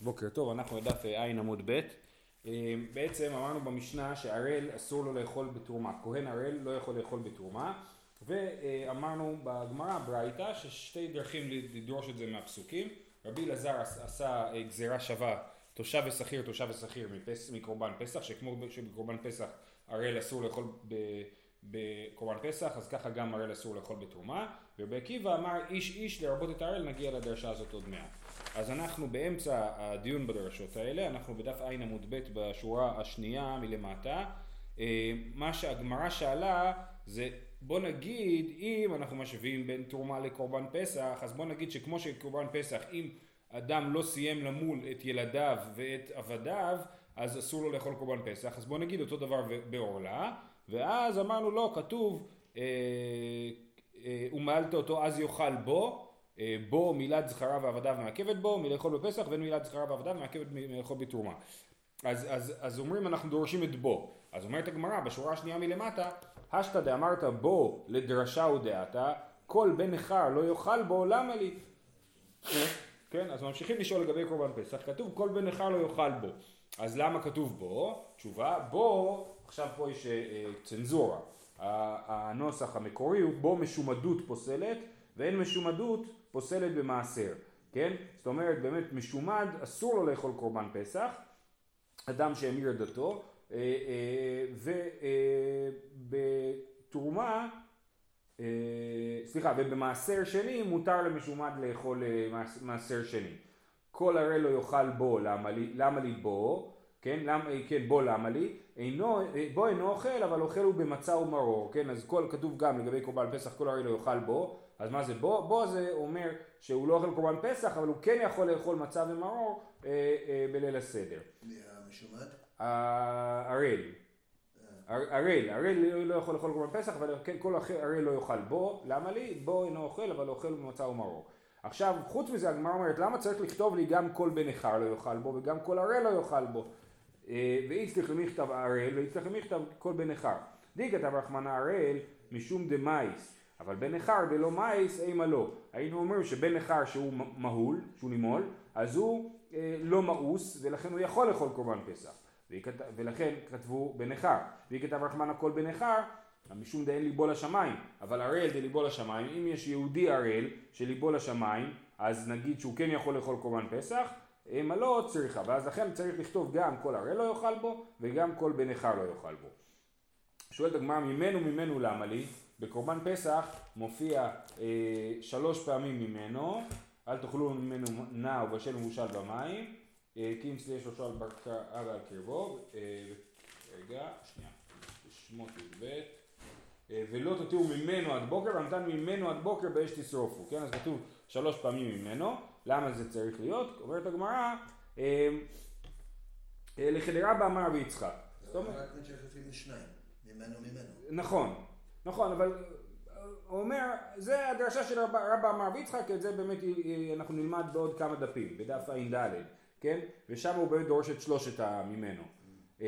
בוקר טוב, אנחנו בדף ע' עמוד ב'. אה, בעצם אמרנו במשנה שערל אסור לו לאכול בתרומה. כהן ערל לא יכול לאכול בתרומה. ואמרנו בגמרא ברייתא ששתי דרכים לדרוש את זה מהפסוקים. רבי אלעזר עשה אה, גזירה שווה תושב ושכיר תושב ושכיר מקורבן פסח שכמו שבקורבן פסח ערל אסור לאכול בקורבן פסח אז ככה גם ערל אסור לאכול בתרומה ורבי עקיבא אמר איש איש לרבות את הערל נגיע לדרשה הזאת עוד מעט אז אנחנו באמצע הדיון בדרשות האלה, אנחנו בדף ע' עמוד ב' בשורה השנייה מלמטה. אה, מה שהגמרא שאלה זה בוא נגיד אם אנחנו משווים בין תרומה לקורבן פסח אז בוא נגיד שכמו שקורבן פסח אם אדם לא סיים למול את ילדיו ואת עבדיו אז אסור לו לאכול קורבן פסח. אז בוא נגיד אותו דבר בעורלה. ואז אמרנו לא כתוב אה, אה, ומעלת אותו אז יאכל בו בו מילת זכרה ועבדיו מעכבת בו מלאכול בפסח ואין מילת זכרה ועבדיו מעכבת מלאכול בתרומה. אז, אז, אז אומרים אנחנו דורשים את בו. אז אומרת הגמרא בשורה השנייה מלמטה, השתא דאמרת בו לדרשה ודעתה, כל בן נכר לא יאכל בו למה לי? כן, אז ממשיכים לשאול לגבי קורבן פסח, כתוב כל בן נכר לא יאכל בו. אז למה כתוב בו? תשובה, בו, עכשיו פה יש אה, צנזורה. הנוסח המקורי הוא בו משומדות פוסלת ואין משומדות פוסלת במעשר, כן? זאת אומרת באמת משומד אסור לו לאכול קורבן פסח, אדם שהמיר את דתו, אה, אה, ובתרומה, אה, סליחה, ובמעשר שני מותר למשומד לאכול מעשר שני. כל הרי לא יאכל בו, למה לי, בו, כן, למה, כן, בו למה לי, אינו, בו אינו אוכל, אבל אוכל הוא במצה ומרור, כן, אז כל, כתוב גם לגבי קורבן פסח, כל הרי לא יאכל בו, אז מה זה בו? בו זה אומר שהוא לא אוכל קורבן פסח, אבל הוא כן יכול לאכול מצה ומרור אה, אה, בליל הסדר. המשומד? הראל. הראל, הראל לא יכול לאכול קורבן פסח, אבל כן, כל הראל לא יאכל בו, למה לי? בו אינו אוכל, אבל אוכל במצה ומרור. עכשיו, חוץ מזה הגמרא אומרת, למה צריך לכתוב לי גם כל בן נכר לא יאכל בו, וגם כל הראל לא יאכל בו? אה, ואיצטריך למכתב הראל, ואיצטריך למכתב כל בן. די כתב רחמנא הראל משום דמייס. אבל בן נכר דלא מאיס אימה לא. היינו אומרים שבן נכר שהוא מהול, שהוא נימול, אז הוא אה, לא מאוס ולכן הוא יכול לאכול קורבן פסח. וכת... ולכן כתבו בן נכר. כתב רחמן הכל בן נכר, משום דאין ליבו לשמיים. אבל הראל דליבו לשמיים, אם יש יהודי הראל שליבו לשמיים, אז נגיד שהוא כן יכול לאכול קורבן פסח, אימה לא צריכה. ואז לכן צריך לכתוב גם כל הראל לא יאכל בו וגם כל בן לא יאכל בו. שואלת הגמרא ממנו ממנו למה לי? בקורבן פסח מופיע אה, שלוש פעמים ממנו, אל תאכלו ממנו נע ובשל מבושל במים, אה, כי אם שדה שלושה על בקר על קרבו, אה, רגע, שנייה, שמות י"ב, אה, ולא תותירו ממנו עד בוקר, ונתן ממנו עד בוקר באש תשרופו, כן, אז כתוב שלוש פעמים ממנו, למה זה צריך להיות? אומרת הגמרא, אה, אה, לחדרה באמר רבי יצחק. זאת אומרת, ממנו ממנו. נכון, נכון, אבל אה, הוא אומר, זה הדרשה של רבא רב אמר ויצחק, את זה באמת אה, אה, אנחנו נלמד בעוד כמה דפים, בדף ע"ד, כן? ושם הוא באמת דורש את שלושת הממנו. אמ,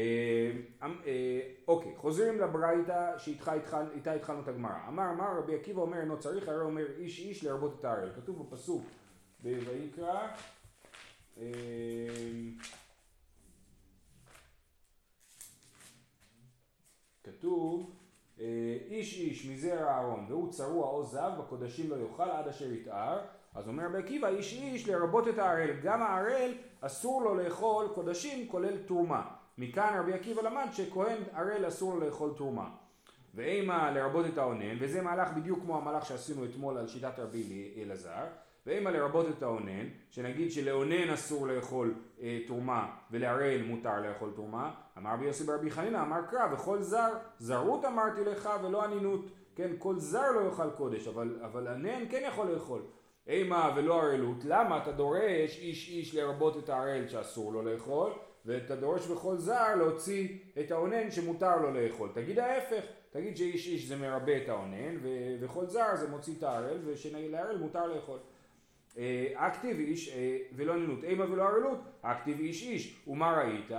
אוקיי, חוזרים לברייתא שאיתה התחלנו את הגמרא. אמר אמר רבי עקיבא אומר אינו צריך, הרי אומר איש איש לרבות את הארל. כתוב בפסוק בויקרא כתוב אה, איש איש מזרע אהרון והוא צרוע או זב בקודשים לא יאכל עד אשר יתאר. אז אומר רבי עקיבא איש איש לרבות את הערל. גם הערל אסור לו לאכול קודשים כולל תרומה. מכאן רבי עקיבא למד שכהן ערל אסור לו לאכול תרומה. ואימה לרבות את האונן וזה מהלך בדיוק כמו המהלך שעשינו אתמול על שיטת רבי אלעזר ואימה לרבות את האונן, שנגיד שלאונן אסור לאכול אה, תרומה ולערל מותר לאכול תרומה, אמר רבי יוסי ברבי חנינא אמר קרא וכל זר, זרות אמרתי לך ולא אנינות, כן, כל זר לא יאכל קודש, אבל, אבל ענן כן יכול לאכול. אימה ולא ערלות, למה אתה דורש איש איש לרבות את הערל שאסור לו לאכול, ואתה דורש בכל זר להוציא את האונן שמותר לו לאכול. תגיד ההפך, תגיד שאיש איש זה מרבה את האונן, וכל זר זה מוציא את הערל, ושלערל מותר לאכול. אקטיב איש אה, ולא נינות אימה ולא ערלות, אקטיב איש איש, ומה ראית?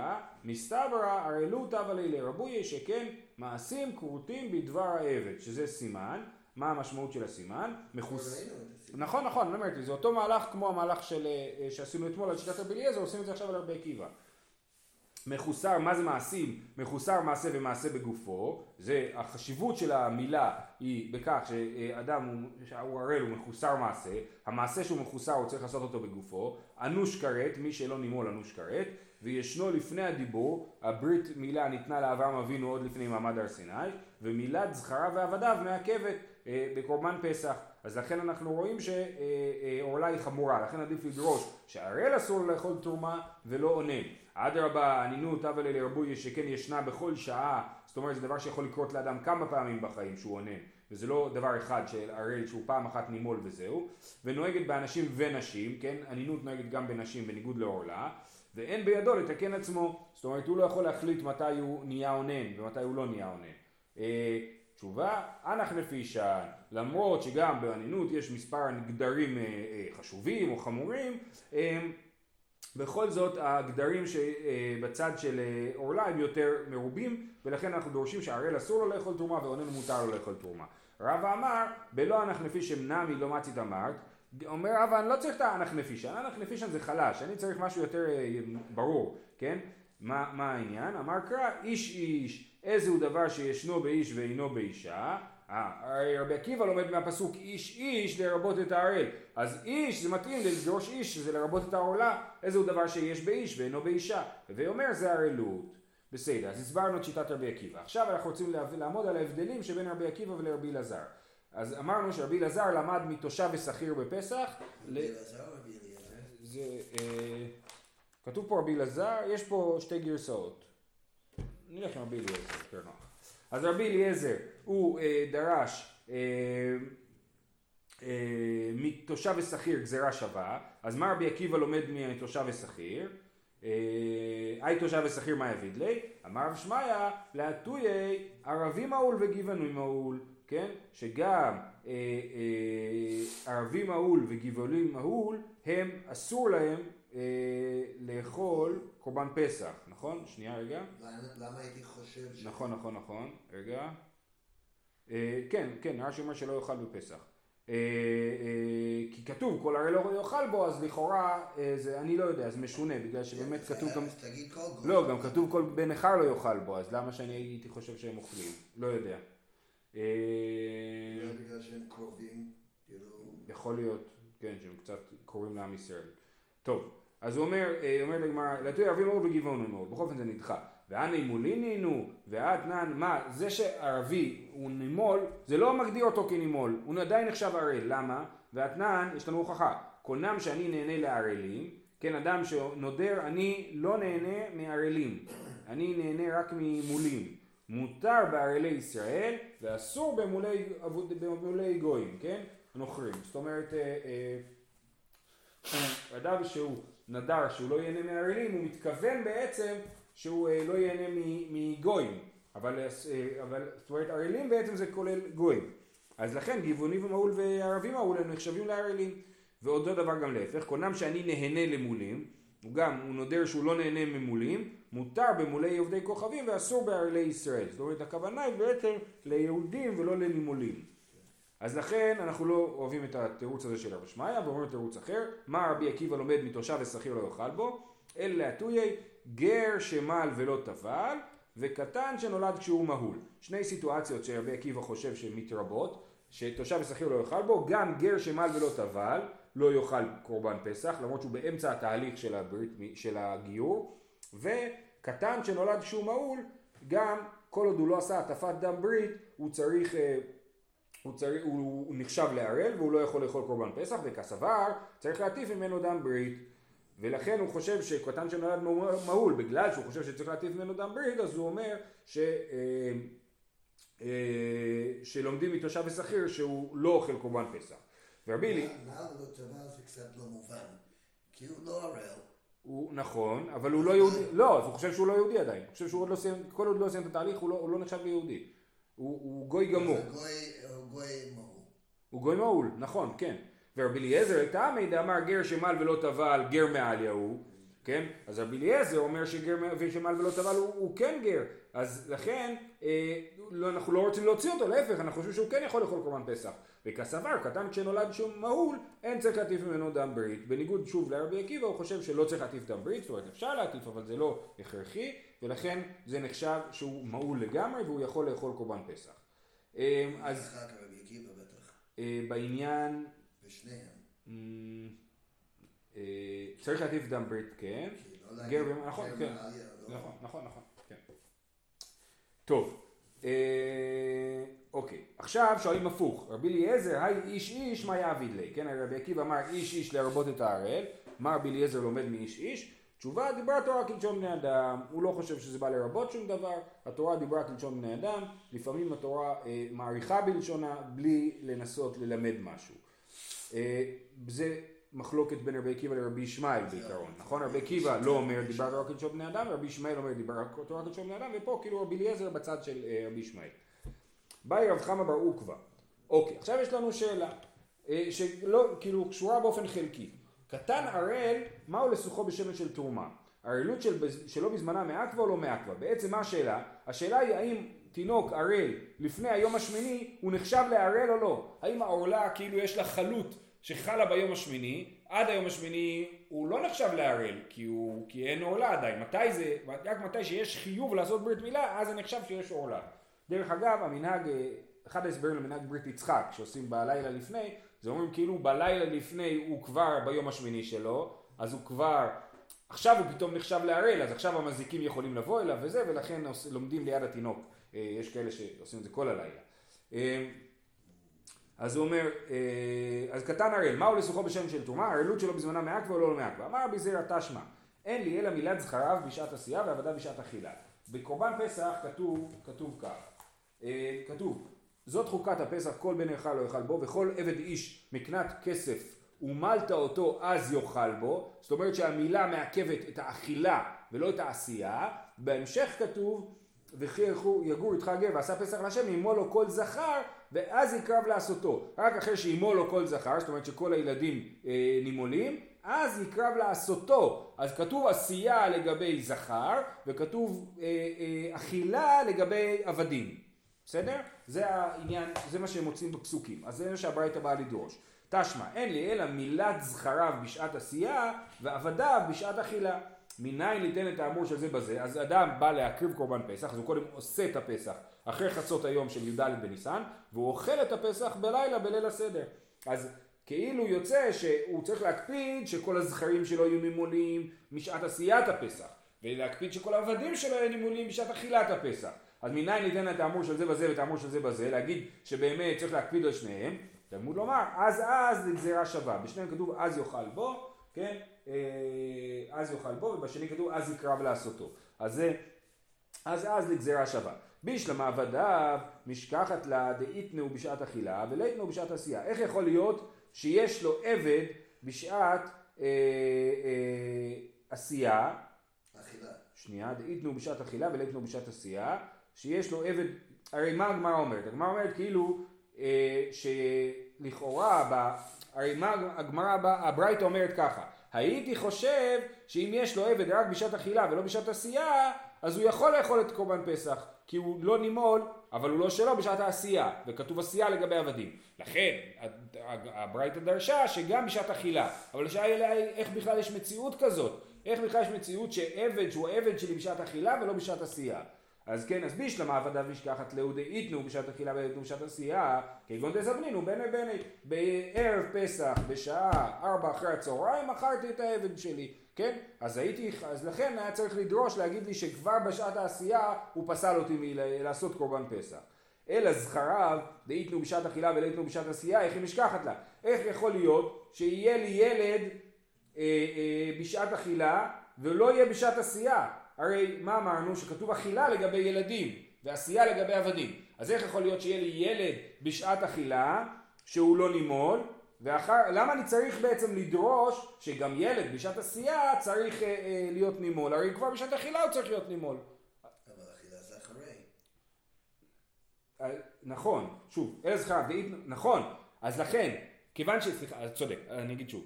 מסתברא ערלות אבל אלה רבויה שכן מעשים כרותים בדבר העבד, שזה סימן, מה המשמעות של הסימן? מחוס... נכון, נכון, אני אומרת, זה אותו מהלך כמו המהלך של, אה, שעשינו אתמול על שיטת רבי אליעזר, עושים את זה עכשיו על רבי עקיבא. מחוסר, מה זה מעשים? מחוסר מעשה ומעשה בגופו, זה החשיבות של המילה היא בכך שאדם הוא ערל הוא מחוסר מעשה, המעשה שהוא מחוסר הוא צריך לעשות אותו בגופו, אנוש כרת, מי שלא נימול אנוש כרת, וישנו לפני הדיבור, הברית מילה ניתנה לאברהם אבינו עוד לפני מעמד הר סיני, ומילת זכרה ועבדיו מעכבת אה, בקורבן פסח. אז לכן אנחנו רואים שעורלה היא חמורה, לכן עדיף לדרוש שהערל אסור לאכול תרומה ולא עונה. אדרבה, אנינות אבל אלה רבוי שכן ישנה בכל שעה, זאת אומרת זה דבר שיכול לקרות לאדם כמה פעמים בחיים שהוא עונה, וזה לא דבר אחד של ערל שהוא פעם אחת נימול וזהו, ונוהגת באנשים ונשים, כן, אנינות נוהגת גם בנשים בניגוד לעורלה, ואין בידו לתקן עצמו, זאת אומרת הוא לא יכול להחליט מתי הוא נהיה עונן ומתי הוא לא נהיה עונן. אה, תשובה, אנח נפישן, למרות שגם באנינות יש מספר גדרים אה, אה, חשובים או חמורים, בכל זאת הגדרים שבצד של עורלה הם יותר מרובים ולכן אנחנו דורשים שהערל אסור לו לאכול תרומה ואוננו מותר לו לאכול תרומה. רבא אמר בלא אנח נפישם נמי לא מצית אמרת אומר רבא אני לא צריך את האנח נפישן, האנח נפישן זה חלש, אני צריך משהו יותר ברור, כן? מה, מה העניין? אמר קרא איש איש איזהו דבר שישנו באיש ואינו באישה, הרי רבי עקיבא לומד מהפסוק איש איש לרבות את הערל, אז איש זה מתאים לדרוש איש שזה לרבות את העולה, איזהו דבר שיש באיש ואינו באישה, ואומר זה ערלות. בסדר, אז הסברנו את שיטת רבי עקיבא. עכשיו אנחנו רוצים לעמוד על ההבדלים שבין רבי עקיבא ולרבי אלעזר. אז אמרנו שרבי אלעזר למד מתושב ושכיר בפסח. רבי אלעזר או רבי אליעזר? זה, אה, כתוב פה רבי אלעזר, יש פה שתי גרסאות. נלך עם רבי אליעזר, יותר נוח. אז רבי אליעזר הוא אה, דרש אה, אה, מתושב ושכיר גזירה שווה, אז מה רבי עקיבא לומד מתושב ושכיר? אה, היי תושב ושכיר מה יביד לי? אמר רב שמעיה להטויי ערבי מעול וגבעוני מעול, כן? שגם אה, אה, ערבי מעול וגבעוני מעול הם אסור להם אה, לאכול קורבן פסח, נכון? שנייה רגע. למה הייתי חושב ש... נכון, נכון, נכון. רגע. אה, כן, כן, רש"י אומר שלא יאכל בפסח. אה, אה, כי כתוב כל הרי לא יאכל בו, אז לכאורה זה, אני לא יודע, זה משונה, בגלל שבאמת כתוב גם... תגיד כל לא, גם כתוב כל בן נכר לא יאכל בו, אז למה שאני הייתי חושב שהם אוכלים? לא יודע. בגלל שהם קרובים, כאילו... יכול להיות, כן, שהם קצת קרובים לעם ישראל. טוב. אז הוא אומר, אומר לגמרא, לתוי ערבים מאוד וגבעון מאוד, בכל אופן זה נדחה. ואני מולינינו, ואתנן, מה, זה שערבי הוא נימול, זה לא מגדיר אותו כנימול, הוא עדיין נחשב ערל, למה? ואתנן, יש לנו הוכחה, קונם שאני נהנה לערלים, כן, אדם שנודר, אני לא נהנה מערלים, אני נהנה רק ממולים. מותר בערלי ישראל, ואסור במולי, במולי גויים, כן? נוכרים. זאת אומרת, אה, אה, אדם שהוא נדר שהוא לא ייהנה מערלים, הוא מתכוון בעצם שהוא אה, לא ייהנה מגויים, אבל, אה, אבל זאת אומרת ערלים בעצם זה כולל גויים, אז לכן גבעוני ומהול וערבי מהול הם נחשבים לערלים, ואותו דבר גם להפך, קונם שאני נהנה למולים, הוא גם, הוא נודר שהוא לא נהנה ממולים, מותר במולי עובדי כוכבים ואסור בערלי ישראל, זאת אומרת הכוונה היא בעצם ליהודים ולא לנימולים. אז לכן אנחנו לא אוהבים את התירוץ הזה של רבי שמעיה ואומרים תירוץ אחר, מה רבי עקיבא לומד מתושב ושכיר לא יאכל בו, אלא להטויי גר שמל ולא טבל וקטן שנולד כשהוא מהול. שני סיטואציות שרבי עקיבא חושב שהן מתרבות, שתושב ושכיר לא יאכל בו, גם גר שמל ולא טבל לא יאכל קורבן פסח, למרות שהוא באמצע התהליך של, הברית, של הגיור, וקטן שנולד כשהוא מהול, גם כל עוד הוא לא עשה הטפת דם ברית, הוא צריך אה, הוא, צריך, הוא, הוא נחשב לערל והוא לא יכול לאכול קורבן פסח וכסבר צריך להטיף ממנו דם ברית ולכן הוא חושב שקטן שנולד מהול בגלל שהוא חושב שצריך להטיף ממנו דם ברית אז הוא אומר ש, אה, אה, שלומדים מתושב ושכיר שהוא לא אוכל קורבן פסח. ורבי לי מעל לא טובה זה קצת לא מובן. כי הוא לא ערל הוא נכון, אבל הוא לא יהודי, לא, אז הוא חושב שהוא לא יהודי עדיין, הוא חושב שהוא עוד לא סיים, כל עוד לא סיים את התהליך הוא לא, הוא לא נחשב ליהודי, הוא, הוא גוי גמור. הוא גוי מעול, נכון, כן. ורבי אליעזר תמי דאמר גר שמל ולא טבל גר מעל יהוא, כן? אז רבי אליעזר אומר שגר שמל ולא טבל הוא, הוא כן גר, אז לכן אה, לא, אנחנו לא רוצים להוציא אותו, להפך, אנחנו חושבים שהוא כן יכול לאכול קורבן פסח. וכסבר קטן כשנולד שום מהול, אין צריך להטיף ממנו דם ברית. בניגוד שוב לרבי עקיבא, הוא חושב שלא צריך להטיף דם ברית, זאת אומרת אפשר להטיף אבל זה לא הכרחי, ולכן זה נחשב שהוא מהול לגמרי והוא יכול לאכול קורבן פסח. אה, אז. אה, בעניין, ושניהם. אה, צריך להטיף דם ברית, כן. לא גר במ- נכון, כן. לא- נכון, נכון, נכון, כן. טוב, אה, אוקיי, עכשיו שואלים הפוך, רבי אליעזר, היי איש איש, מה יעביד לי? כן, רבי עקיבא אמר איש איש לרבות את הערל, מה רבי אליעזר לומד מאיש איש? תשובה, דיברה התורה כלשון בני אדם, הוא לא חושב שזה בא לרבות שום דבר, התורה דיברה כלשון בני אדם, לפעמים התורה אה, מעריכה בלשונה בלי לנסות ללמד משהו. אה, זה מחלוקת בין רבי עקיבא לרבי ישמעאל בעיקרון, נכון? רבי עקיבא לא אומר דיבר תורה כלשון בני אדם, רבי ישמעאל אומר דיבר תורה כלשון בני אדם, ופה כאילו רבי אליעזר בצד של אה, רבי ישמעאל. באי רב חמא בר עוקבא. אוקיי, עכשיו יש לנו שאלה, אה, שלא, כאילו קשורה באופן חלקי. קטן ערל, מהו לסוחו בשמן של תרומה? ערלות של, שלא בזמנה מעכבה או לא מעכבה? בעצם מה השאלה? השאלה היא האם תינוק ערל לפני היום השמיני הוא נחשב לערל או לא? האם העורלה כאילו יש לה חלות שחלה ביום השמיני, עד היום השמיני הוא לא נחשב לערל, כי, הוא, כי אין עורלה עדיין. מתי זה, רק מתי שיש חיוב לעשות ברית מילה, אז זה נחשב שיש עורלה. דרך אגב, המנהג, אחד ההסברים למנהג ברית יצחק, שעושים בלילה לפני, זה אומרים כאילו בלילה לפני הוא כבר ביום השמיני שלו, אז הוא כבר, עכשיו הוא פתאום נחשב לערל, אז עכשיו המזיקים יכולים לבוא אליו וזה, ולכן לומדים ליד התינוק. אה, יש כאלה שעושים את זה כל הלילה. אה, אז הוא אומר, אה, אז קטן הראל, מהו לסוחו בשם של תרומה? הערלות שלו בזמנה מעכבה או לא מעכבה? אמר רבי זרע תשמע, אין לי אלא מילת זכריו בשעת עשייה ועבדה בשעת אכילה. בקורבן פסח כתוב, כתוב כך, כתוב, זאת חוקת הפסח, כל בן יאכל לא יאכל בו, וכל עבד איש מקנת כסף ומלת אותו אז יאכל בו, זאת אומרת שהמילה מעכבת את האכילה ולא את העשייה, בהמשך כתוב וכי יגור איתך גר ועשה פסח להשם ימו לו כל זכר ואז יקרב לעשותו. רק אחרי שימו לו כל זכר זאת אומרת שכל הילדים אה, נימולים אז יקרב לעשותו. אז כתוב עשייה לגבי זכר וכתוב אה, אה, אכילה לגבי עבדים. בסדר? זה העניין, זה מה שהם מוצאים בפסוקים. אז זה מה שהברייתא באה לדרוש. תשמע אין לי אלא מילת זכריו בשעת עשייה ועבדיו בשעת אכילה מניין ניתן את האמור של זה בזה, אז אדם בא להקריב קורבן פסח, אז הוא קודם עושה את הפסח אחרי חצות היום של י"ד בניסן, והוא אוכל את הפסח בלילה בליל הסדר. אז כאילו יוצא שהוא צריך להקפיד שכל הזכרים שלו יהיו נימולים משעת עשיית הפסח, ולהקפיד שכל העבדים שלו יהיו נימולים בשעת אכילת הפסח. אז מניין ניתן את האמור של זה בזה ואת האמור של זה בזה, להגיד שבאמת צריך להקפיד על שניהם, תלמוד לומר, אז אז לגזירה שווה, בשניהם כתוב אז יאכל בו, כן, אז יאכל בו, ובשני כתוב אז יקרב לעשותו. אז זה, אז אז לגזירה שווה. בישלמה עבדיו משכחת לה דאיתנו בשעת אכילה ולאיתנו בשעת עשייה. איך יכול להיות שיש לו עבד בשעת אה, אה, עשייה, אכילה. שנייה, דאיתנו בשעת אכילה ולאיתנו בשעת עשייה, שיש לו עבד, הרי מה הגמרא אומרת? הגמרא אומרת כאילו אה, שלכאורה, ב, הרי מה הגמרא, הברייתא אומרת ככה, הייתי חושב שאם יש לו עבד רק בשעת אכילה ולא בשעת עשייה, אז הוא יכול לאכול את קורבן פסח, כי הוא לא נימול, אבל הוא לא שלו בשעת העשייה, וכתוב עשייה לגבי עבדים. לכן, הברייתא דרשה שגם בשעת אכילה, אבל השאלה היא איך בכלל יש מציאות כזאת, איך בכלל יש מציאות שעבד שהוא עבד שלי בשעת אכילה ולא בשעת עשייה. אז כן, אז בישלמה עבדיו ישכחת לאודי איתנו בשעת אכילה ואיתנו בשעת עשייה, כגון דזבנינו בני בני, בערב פסח בשעה ארבע אחרי הצהריים מכרתי את העבד שלי, כן? אז הייתי, אז לכן היה צריך לדרוש להגיד לי שכבר בשעת העשייה הוא פסל אותי מלעשות קורבן פסח. אלא זכריו, דאיתנו בשעת אכילה ולאיתנו בשעת עשייה, איך היא משכחת לה? איך יכול להיות שיהיה לי ילד אה, אה, בשעת אכילה ולא יהיה בשעת עשייה? הרי מה אמרנו? שכתוב אכילה לגבי ילדים ועשייה לגבי עבדים. אז איך יכול להיות שיהיה לי ילד בשעת אכילה שהוא לא נימול ואחר, למה אני צריך בעצם לדרוש שגם ילד בשעת עשייה צריך אה, אה, להיות נימול? הרי כבר בשעת אכילה הוא צריך להיות נימול. אבל אכילה זה אחרי. אה, נכון, שוב, אלה דאית, נכון, אז לכן, כיוון ש... סליחה, צודק, אני אגיד שוב.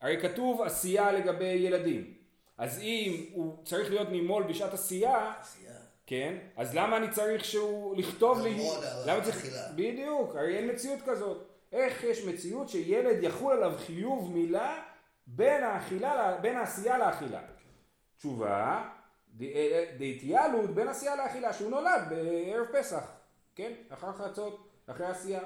הרי כתוב עשייה לגבי ילדים. אז אם הוא צריך להיות נימול בשעת עשייה. כן, אז למה אני צריך שהוא לכתוב לי... למה צריך... בדיוק, הרי אין מציאות כזאת. איך יש מציאות שילד יחול עליו חיוב מילה בין האכילה, בין העשייה לאכילה? תשובה, דהתייעלות בין עשייה לאכילה, שהוא נולד בערב פסח, כן? אחר חצות, אחרי עשייה.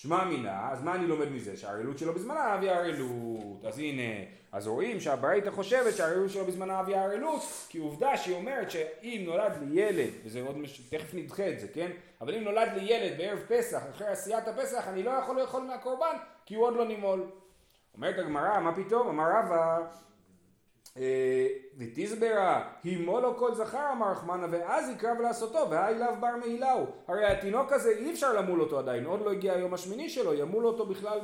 שמע מינה, אז מה אני לומד מזה? שהערלות שלו בזמנה אבי ערלות. אז הנה, אז רואים שהברייתא חושבת שהערלות שלו בזמנה אבי ערלות, כי עובדה שהיא אומרת שאם נולד לי ילד, וזה עוד מש... תכף נדחה את זה, כן? אבל אם נולד לי ילד בערב פסח, אחרי עשיית הפסח, אני לא יכול לאכול מהקורבן, כי הוא עוד לא נימול. אומרת הגמרא, מה פתאום? אמר רבא, ותסברה, הימו לו כל זכר אמר רחמנה ואז יקרב לעשותו והי לאו בר מעילהו הרי התינוק הזה אי אפשר למול אותו עדיין עוד לא הגיע היום השמיני שלו ימול אותו בכלל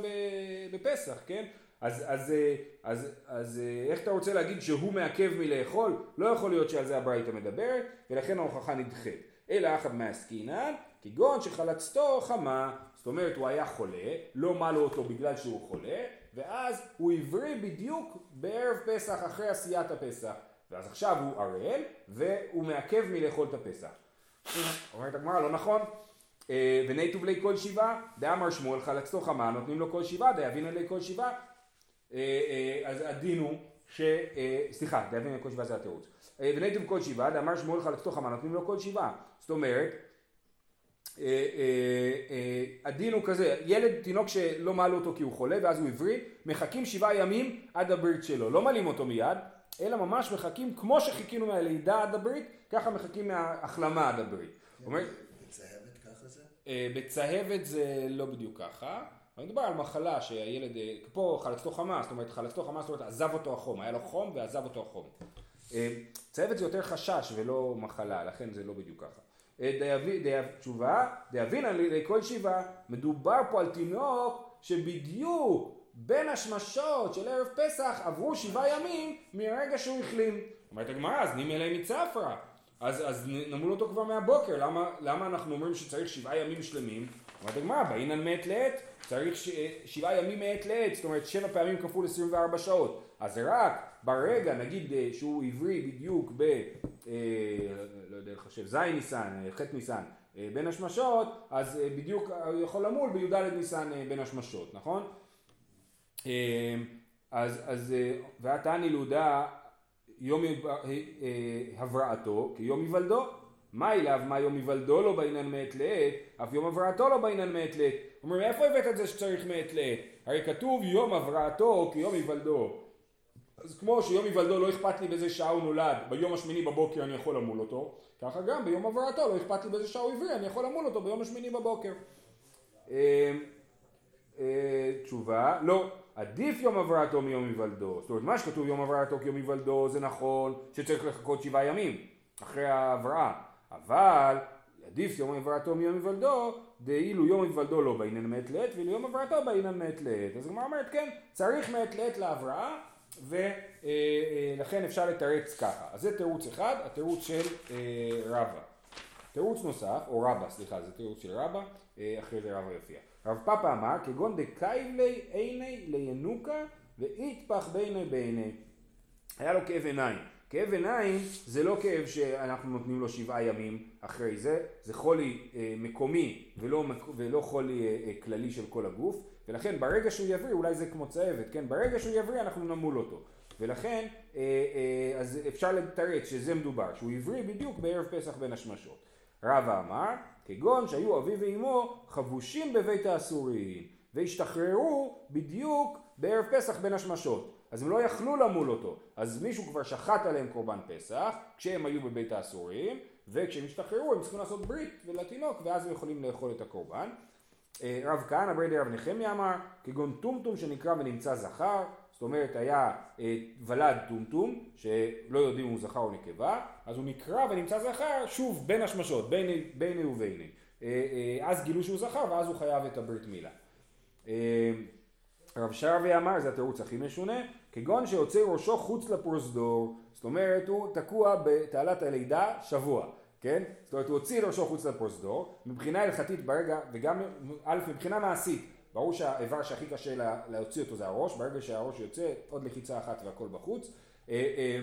בפסח כן? אז, אז, אז, אז, אז איך אתה רוצה להגיד שהוא מעכב מלאכול? לא יכול להיות שעל זה הברייתא מדברת ולכן ההוכחה נדחית. אלא אחת מעסקינן כגון שחלצתו חמה זאת אומרת הוא היה חולה לא מלו אותו בגלל שהוא חולה ואז הוא עברי בדיוק בערב פסח אחרי עשיית הפסח. ואז עכשיו הוא ערל והוא מעכב מלאכול את הפסח. אומרת הגמרא לא נכון. אה, וניטוב לי כל שבעה, דאמר שמואל חלצתו חמה, נותנים לו כל שבעה, דאבינו לי כל שבעה. אה, אה, אז הדין הוא ש... סליחה, דאבינו לי כל שבעה זה התירוץ. וניטוב כל שבעה, דאמר שמואל חלצתו חמה, נותנים לו כל שבעה. זאת אומרת, הדין הוא כזה, ילד, תינוק שלא מעלו אותו כי הוא חולה ואז הוא הבריא, מחכים שבעה ימים עד הברית שלו, לא מעלים אותו מיד, אלא ממש מחכים כמו שחיכינו מהלידה עד הברית, ככה מחכים מההחלמה עד הברית. בצהבת ככה זה? בצהבת זה לא בדיוק ככה. אני מדבר על מחלה שהילד, פה חלצתו חמה, זאת אומרת חלצתו חמה, זאת אומרת עזב אותו החום, היה לו חום ועזב אותו החום. צהבת זה יותר חשש ולא מחלה, לכן זה לא בדיוק ככה. תשובה, דאבינן לידי כל שבעה, מדובר פה על תינוק שבדיוק בין השמשות של ערב פסח עברו שבעה ימים מרגע שהוא החלים. אומרת הגמרא, אז נימי אליי מצפרא. אז, אז נמול אותו כבר מהבוקר, למה, למה אנחנו אומרים שצריך שבעה ימים שלמים? אומרת הגמרא, באינן מעת לעת, צריך ש, שבעה ימים מעת לעת, זאת אומרת שבע פעמים כפול 24 שעות. אז זה רק ברגע, נגיד אה, שהוא עברי בדיוק ב... אה, לא יודע לחשב, ז' ניסן, אה, ח' ניסן, בין השמשות, אז בדיוק הוא יכול למול בי"ד ניסן בין השמשות, נכון? אז, אז ועתני לודה יום הבראתו כיום היוולדו, מה אליו מה יום היוולדו לא בעניין מעת לעת, אף יום הבראתו לא בעניין מעת לעת. אומרים מאיפה הבאת את זה שצריך מעת לעת? הרי כתוב יום הבראתו כיום היוולדו. אז כמו שיום היוולדו לא אכפת לי באיזה שעה הוא נולד, ביום השמיני בבוקר אני יכול למול אותו, ככה גם ביום הבראתו לא אכפת לי באיזה שעה הוא עברי, אני יכול למול אותו ביום השמיני בבוקר. אה, אה, תשובה, לא, עדיף יום הבראתו מיום היוולדו. זאת אומרת, מה שכתוב יום הבראתו כיום היוולדו זה נכון שצריך לחכות שבעה ימים אחרי ההבראה, אבל עדיף יום הבראתו מיום היוולדו, דאילו יום היוולדו לא בעניין מעת לעת, ואילו יום הבראתו בעניין מעת לעת. אז הגמרא אומרת, כן, צריך מעת לעת להבראה, ולכן אפשר לתרץ ככה. אז זה תירוץ אחד, התירוץ של אה, רבא. תירוץ נוסף, או רבא, סליחה, זה תירוץ של רבא, אה, אחרי זה רבא יופיע. רב פאפא אמר, כגון דקייבלי עיני לינוקה ואיתפח ביני ביני. היה לו כאב עיניים. כאב עיניים זה לא כאב שאנחנו נותנים לו שבעה ימים אחרי זה, זה חולי אה, מקומי ולא, ולא חולי אה, אה, כללי של כל הגוף, ולכן ברגע שהוא יבריא, אולי זה כמו צהבת, כן? ברגע שהוא יבריא אנחנו נמול אותו. ולכן אה, אה, אז אפשר לתרץ שזה מדובר, שהוא הבריא בדיוק בערב פסח בין השמשות. רבא אמר, כגון שהיו אבי ואמו חבושים בבית האסורים והשתחררו בדיוק בערב פסח בין השמשות. אז הם לא יכלו למול אותו. אז מישהו כבר שחט עליהם קורבן פסח, כשהם היו בבית האסורים, וכשהם השתחררו הם צריכים לעשות ברית ולתינוק, ואז הם יכולים לאכול את הקורבן. אה, רב כהנא ברדי רב נחמיה אמר, כגון טומטום שנקרא ונמצא זכר, זאת אומרת היה אה, ולד טומטום, שלא יודעים אם הוא זכר או נקבה, אז הוא נקרא ונמצא זכר, שוב בין השמשות, ביני וביני. אה, אז גילו שהוא זכר ואז הוא חייב את הברית מילה. רב שרבי אמר, זה התירוץ הכי משונה, כגון שיוצא ראשו חוץ לפרוזדור, זאת אומרת הוא תקוע בתעלת הלידה שבוע. כן? זאת אומרת הוא הוציא את ראשו חוץ לפרוזדור, מבחינה הלכתית ברגע, וגם א' מבחינה מעשית, ברור שהאיבר שהכי קשה לה, להוציא אותו זה הראש, ברגע שהראש יוצא עוד לחיצה אחת והכל בחוץ, אה, אה,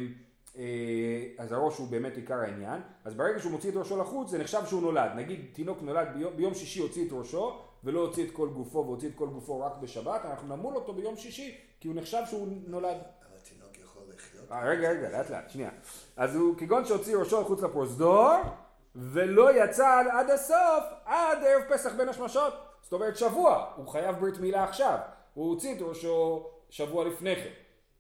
אה, אז הראש הוא באמת עיקר העניין, אז ברגע שהוא מוציא את ראשו לחוץ זה נחשב שהוא נולד, נגיד תינוק נולד ביום, ביום שישי הוציא את ראשו, ולא הוציא את כל גופו והוציא את כל גופו רק בשבת, אנחנו נמול אותו ביום שישי, כי הוא נחשב שהוא נולד. אבל התינוק יכול לחיות. אה, רגע, רגע, לאט לאט, שנייה. אז הוא כגון שהוציא ראשו מחוץ לפרוזדור, ולא יצא עד הסוף, עד ערב פסח בין השמשות. זאת אומרת שבוע, הוא חייב ברית מילה עכשיו. הוא הוציא את ראשו שבוע לפני כן.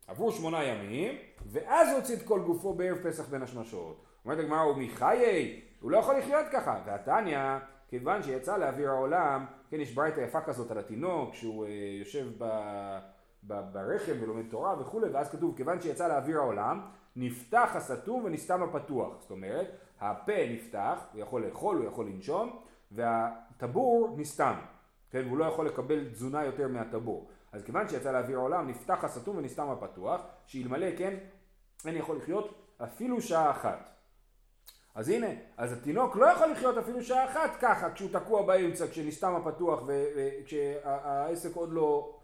עברו שמונה ימים, ואז הוא הוציא את כל גופו בערב פסח בין השמשות. אומרת הגמרא, הוא מחיי, הוא לא יכול לחיות ככה. והתניא, כיוון שיצא לאוויר העולם, כן, יש ברייתא יפה כזאת על התינוק, שהוא אה, יושב ב, ברחם ולומד תורה וכולי, ואז כתוב, כיוון שיצא לאוויר העולם, נפתח הסתום ונסתם הפתוח. זאת אומרת, הפה נפתח, הוא יכול לאכול, הוא יכול לנשום, והטבור נסתם. כן, והוא לא יכול לקבל תזונה יותר מהטבור. אז כיוון שיצא לאוויר העולם, נפתח הסתום ונסתם הפתוח, שאלמלא כן, אין יכול לחיות אפילו שעה אחת. אז הנה, אז התינוק לא יכול לחיות אפילו שעה אחת ככה, כשהוא תקוע באמצע, כשנסתם הפתוח וכשהעסק עוד לא,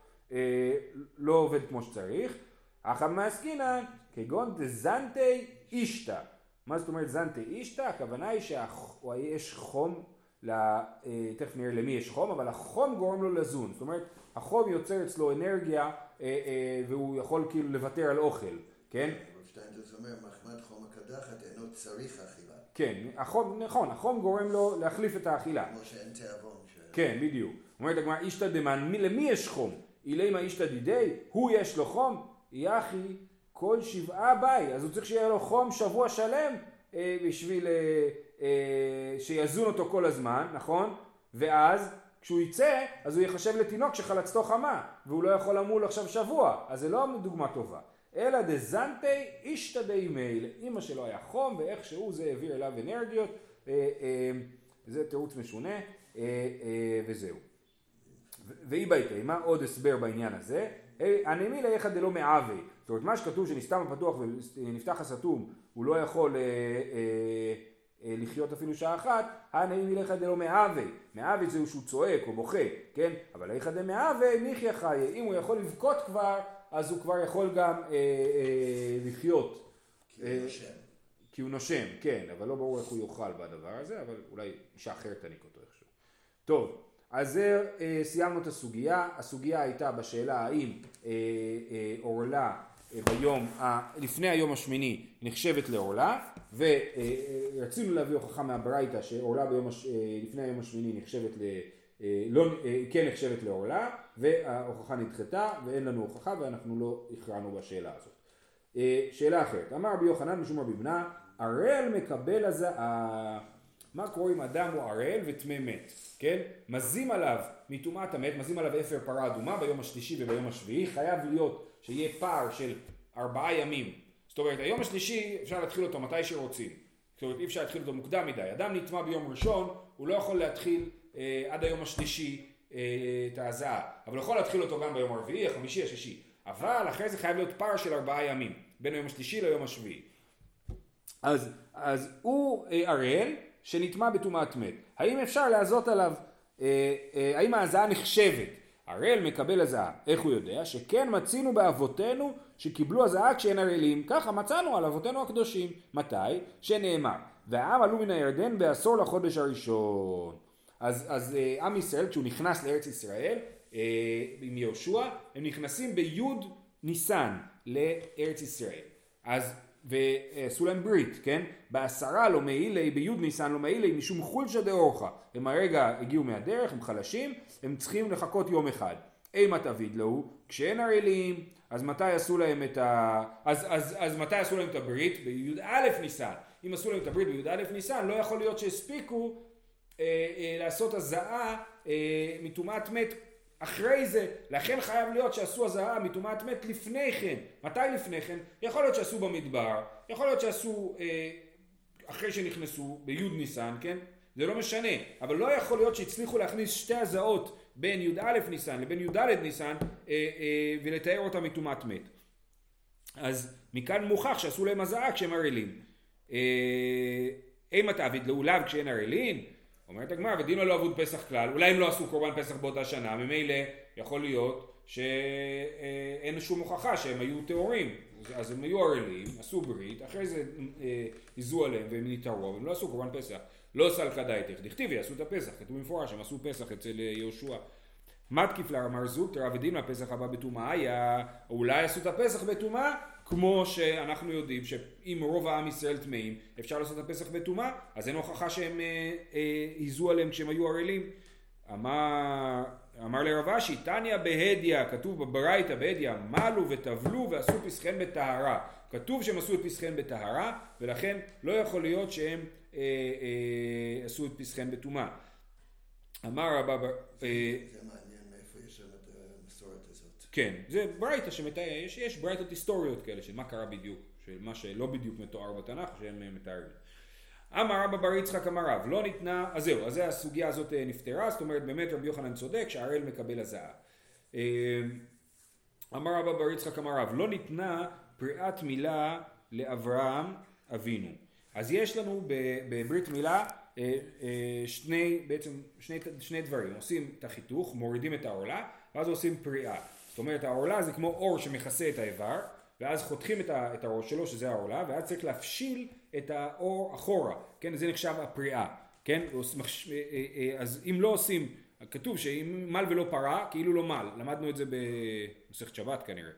לא עובד כמו שצריך. אך המעסקינן, כגון דזנטי אישתא. מה זאת אומרת זנטי אישתא? הכוונה היא שיש חום, לה, אה, תכף נראה למי יש חום, אבל החום גורם לו לזון. זאת אומרת, החום יוצר אצלו אנרגיה אה, אה, והוא יכול כאילו לוותר על אוכל, כן? כן, החום, נכון, החום גורם לו להחליף את האכילה. כמו שאין תיאבון. כן, בדיוק. אומרת הגמרא, אישתא דמן, מי- למי יש חום? אילמה אישתא דידי, הוא יש לו חום? יחי כל שבעה ביי, אז הוא צריך שיהיה לו חום שבוע שלם אה, בשביל אה, אה, שיזון אותו כל הזמן, נכון? ואז כשהוא יצא, אז הוא ייחשב לתינוק שחלצתו חמה, והוא לא יכול למול עכשיו שבוע, אז זה לא דוגמה טובה. אלא דזנטי אישתא די מייל, אימא שלו היה חום ואיכשהו זה העביר אליו אנרגיות, אה, אה, זה תירוץ משונה אה, אה, וזהו. ואי ביתימה, עוד הסבר בעניין הזה, אה, הנמי ליחד דלא מעווי, זאת אומרת מה שכתוב שנסתם הפתוח ונפתח הסתום, הוא לא יכול אה, אה, אה, לחיות אפילו שעה אחת, הנמי ליחד דלא מעווי, מעווי זה שהוא צועק או בוכה, כן? אבל ליחד דמעווי מיחיה חיה, אם הוא יכול לבכות כבר, אז הוא כבר יכול גם אה, אה, לחיות. כי הוא אה, נושם. כי הוא נושם, כן, אבל לא ברור איך הוא יאכל בדבר הזה, אבל אולי אישה אחרת תניק אותו איכשהו. טוב, אז אה, סיימנו את הסוגיה. הסוגיה הייתה בשאלה האם אה, אה, עורלה אה, ביום, לפני היום השמיני נחשבת לעורלה, ורצינו להביא הוכחה מהברייתא שעורלה ביום, אה, לפני היום השמיני נחשבת ל... אה, לא, אה, כן נחשבת לעורלה, וההוכחה נדחתה, ואין לנו הוכחה ואנחנו לא הכרענו בשאלה הזאת. אה, שאלה אחרת, אמר רבי יוחנן משום רבי בנה, ערל מקבל הזעה. מה קורה אם אדם הוא ערל וטמא מת, כן? מזים עליו מטומאת המת, מזים עליו אפר פרה אדומה ביום השלישי וביום השביעי, חייב להיות שיהיה פער של ארבעה ימים. זאת אומרת, היום השלישי אפשר להתחיל אותו מתי שרוצים. זאת אומרת, אי אפשר להתחיל אותו מוקדם מדי. אדם נטמע ביום ראשון, הוא לא יכול להתחיל אה, עד היום השלישי אה, את ההזעה, אבל הוא יכול להתחיל אותו גם ביום הרביעי, החמישי, השישי. אבל אחרי זה חייב להיות פער של ארבעה ימים, בין היום השלישי ליום השביעי. אז, אז הוא אה, ערל שנטמע בטומאת מת. האם אפשר לעזות עליו, אה, אה, האם ההזעה נחשבת? ערל מקבל הזעה. איך הוא יודע? שכן מצינו באבותינו שקיבלו הזעה כשהם ערלים. ככה מצאנו על אבותינו הקדושים. מתי? שנאמר. והעם עלו מן הירדן בעשור לחודש הראשון. אז, אז אה, עם ישראל כשהוא נכנס לארץ ישראל אה, עם יהושע, הם נכנסים בי' ניסן לארץ ישראל. אז ועשו להם ברית, כן? בעשרה לא מעילי, בי' ניסן לא מעילי, משום חולשא דאורחא. הם הרגע הגיעו מהדרך, הם חלשים, הם צריכים לחכות יום אחד. אימת אביד להו, כשאין ערלים, אז מתי עשו להם את ה... אז, אז, אז מתי עשו להם את הברית? בי"א ניסן. אם עשו להם את הברית בי"א ניסן, לא יכול להיות שהספיקו אה, אה, לעשות הזעה אה, מטומאת מת אחרי זה, לכן חייב להיות שעשו הזעה מטומאת מת לפני כן. מתי לפני כן? יכול להיות שעשו במדבר, יכול להיות שעשו אה, אחרי שנכנסו, בי' ניסן, כן? זה לא משנה, אבל לא יכול להיות שהצליחו להכניס שתי הזעות בין י"א ניסן לבין י"ד ניסן אה, אה, ולתאר אותם מטומאת מת. אז מכאן מוכח שעשו להם הזעה כשהם ערלים. אה, אימה תעביד לעולב כשאין ערלין? אומרת הגמרא, ודינו לא אבוד פסח כלל, אולי הם לא עשו קורבן פסח באותה שנה, ממילא יכול להיות שאין שום הוכחה שהם היו טהורים, אז הם היו ערלים, עשו ברית, אחרי זה היזו עליהם והם נתערו, הם לא עשו קורבן פסח, לא סלקא דייתך, דכתיבי עשו את הפסח, כתוב במפורש, הם עשו פסח אצל יהושע. מתקיף לה אמר זוג, תרא ודין לפסח הבא בטומאה היה, אולי עשו את הפסח בטומאה, כמו שאנחנו יודעים שאם רוב העם ישראל טמאים, אפשר לעשות את הפסח בטומאה, אז אין הוכחה שהם היזו עליהם כשהם היו ערלים. אמר, אמר לרב אשי, תניא בהדיא, כתוב בברייתא בהדיא, מלו וטבלו ועשו פסחיהם בטהרה. כתוב שהם עשו את פסחיהם בטהרה, ולכן לא יכול להיות שהם אה, אה, עשו את פסחיהם בטומאה. אמר רבא... אה, זה מעניין מאיפה יש שם את המסורת הזאת. כן, זה ברייתא שמתאר, יש, יש ברייתות היסטוריות כאלה של מה קרה בדיוק, של מה שלא בדיוק מתואר בתנ"ך, שהם מתארים. אמר רבא בר יצחק אמר רב, לא ניתנה, אז זהו, אז הסוגיה הזאת אה, נפתרה, זאת אומרת באמת רבי יוחנן צודק שהראל מקבל הזעה. אה, אמר רבא בר יצחק אמר רב, לא ניתנה פריאת מילה לאברהם אבינו. אז יש לנו בברית מילה אה, שני, בעצם שני, שני דברים, עושים את החיתוך, מורידים את העורלה, ואז עושים פריאה. זאת אומרת העורלה זה כמו אור שמכסה את האיבר, ואז חותכים את, את הראש שלו שזה העורלה, ואז צריך להפשיל את האור אחורה, כן, זה נחשב הפריאה, כן, אה, אה, אה, אז אם לא עושים, כתוב שאם מל ולא פרה, כאילו לא מל, למדנו את זה במסכת שבת כנראה,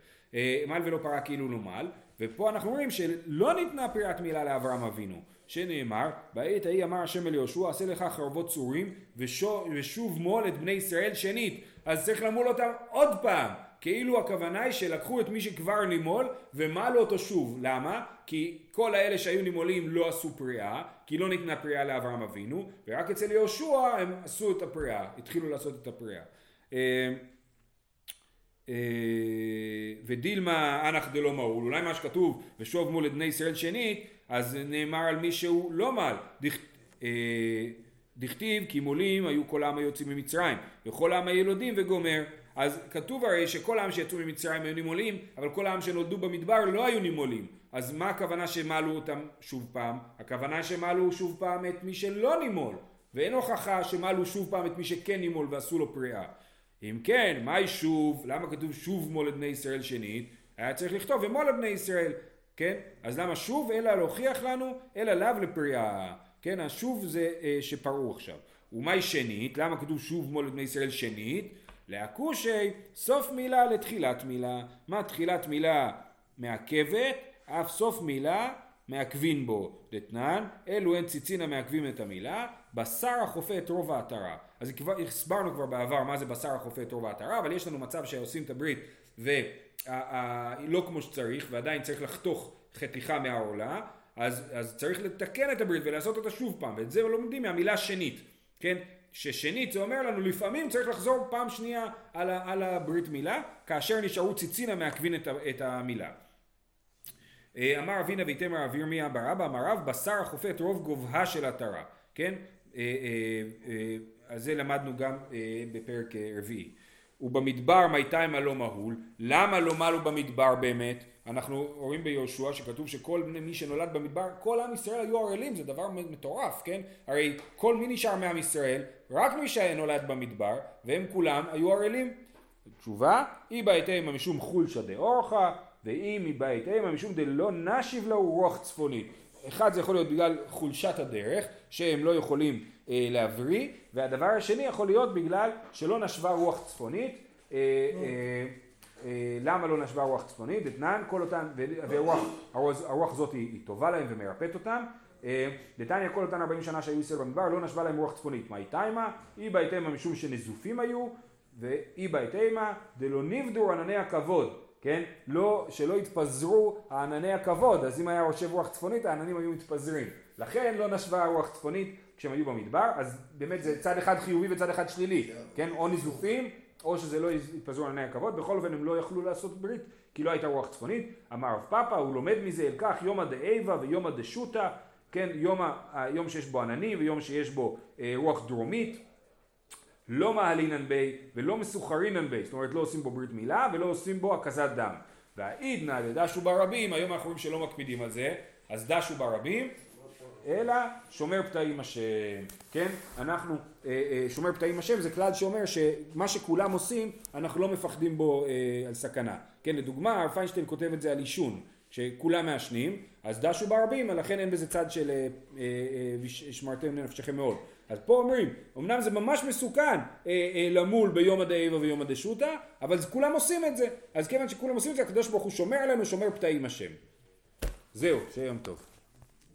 מל ולא פרה כאילו לא מל, ופה אנחנו רואים שלא ניתנה פריאת מילה לאברהם אבינו, שנאמר, בעת ההיא אמר השם אל יהושע, עשה לך חרבות צורים ושוב מול את בני ישראל שנית, אז צריך למול אותם עוד פעם, כאילו הכוונה היא שלקחו את מי שכבר נימול ומלו אותו שוב. למה? כי כל האלה שהיו נימולים לא עשו פריאה, כי לא ניתנה פריאה לאברהם אבינו, ורק אצל יהושע הם עשו את הפריאה, התחילו לעשות את הפריאה. אה, אה, ודילמה אנח דלא מהול, אולי מה שכתוב ושוב מול את בני ישראל שנית, אז נאמר על מי שהוא לא מל. אה, דכתיב כי מולים היו כל העם היוצאים ממצרים, וכל העם הילודים וגומר. אז כתוב הרי שכל העם שיצאו ממצרים היו נימולים, אבל כל העם שנולדו במדבר לא היו נימולים. אז מה הכוונה שמלו אותם שוב פעם? הכוונה שמלו שוב פעם את מי שלא נימול, ואין הוכחה שמלו שוב פעם את מי שכן נימול ועשו לו פריאה. אם כן, מהי שוב? למה כתוב שוב מול בני ישראל שנית? היה צריך לכתוב ומול בני ישראל, כן? אז למה שוב? אלא להוכיח לנו, אלא לאו לפריאה. כן, השוב זה אה, שפרעו עכשיו. ומהי שנית? למה כתוב שוב מול בני ישראל שנית? להכושי סוף מילה לתחילת מילה. מה תחילת מילה מעכבת, אף סוף מילה מעכבין בו. דתנן, אלו הן ציצין המעכבים את המילה, בשר החופה את רוב העטרה. אז כבר, הסברנו כבר בעבר מה זה בשר החופה את רוב העטרה, אבל יש לנו מצב שעושים את הברית ולא כמו שצריך, ועדיין צריך לחתוך חתיכה מהעולה, אז, אז צריך לתקן את הברית ולעשות אותה שוב פעם, ואת זה לומדים מהמילה שנית, כן? ששנית זה אומר לנו לפעמים צריך לחזור פעם שנייה על, על הברית מילה כאשר נשארו ציצין המעכבין את, את המילה. אה, אמר אבינה ויתמר אביר מיה ברבא אמר רב בשר החופה את רוב גובהה של עטרה כן? אה, אה, אז זה למדנו גם בפרק רביעי. ובמדבר מייתיימה לא מהול. למה לא מלו במדבר באמת? אנחנו רואים ביהושע שכתוב שכל מי שנולד במדבר, כל עם ישראל היו ערלים, זה דבר מטורף, כן? הרי כל מי נשאר מעם ישראל, רק מי שנולד במדבר, והם כולם היו ערלים. תשובה, אי בעת אימה משום חולשא דאורחא, ואם היא בעת אימה משום דלא נשיב לו רוח צפונית. אחד זה יכול להיות בגלל חולשת הדרך, שהם לא יכולים אה, להבריא, והדבר השני יכול להיות בגלל שלא נשבה רוח צפונית. אה, אה, אה, למה לא נשבה רוח צפונית? דתנן כל אותן, והרוח הרוח הזאת היא, היא טובה להם ומרפאת אותם. אה, דתניא כל אותן 40 שנה שהיו ישראל במדבר לא נשבה להם רוח צפונית. מה איתיימה? אי בהתאמה משום שנזופים היו, ואי בהתאמה דלא נבדו ענני הכבוד. כן? לא, שלא יתפזרו הענני הכבוד, אז אם היה יושב רוח צפונית העננים היו מתפזרים. לכן לא נשבה רוח צפונית כשהם היו במדבר, אז באמת זה צד אחד חיובי וצד אחד שלילי, כן? או נזופים או שזה לא יתפזרו ענני הכבוד, בכל אופן הם לא יכלו לעשות ברית כי לא הייתה רוח צפונית. אמר רב פאפא, הוא לומד מזה אל כך יומא דאיבה ויומא דשותא, כן, יום, יום שיש בו עננים ויום שיש בו אה, רוח דרומית. לא מעלינן בי ולא מסוחרינן בי, זאת אומרת לא עושים בו ברית מילה ולא עושים בו הקזת דם. והעידנא דדשו ברבים, היום אנחנו רואים שלא מקפידים על זה, אז דשו ברבים. אלא שומר פתאים השם, כן? אנחנו, אה, אה, שומר פתאים השם זה כלל שאומר שמה שכולם עושים אנחנו לא מפחדים בו אה, על סכנה, כן? לדוגמה פיינשטיין כותב את זה על עישון, שכולם מעשנים, אז דשו ברבים, לכן אין בזה צד של אה, אה, אה, שמרתם לנפשכם מאוד. אז פה אומרים, אמנם זה ממש מסוכן אה, למול ביום הדאיבה ויום הדשותא, אבל כולם עושים את זה. אז כיוון שכולם עושים את זה, הקדוש ברוך הוא שומר עלינו, שומר פתאים השם. זהו, שיהיה יום טוב.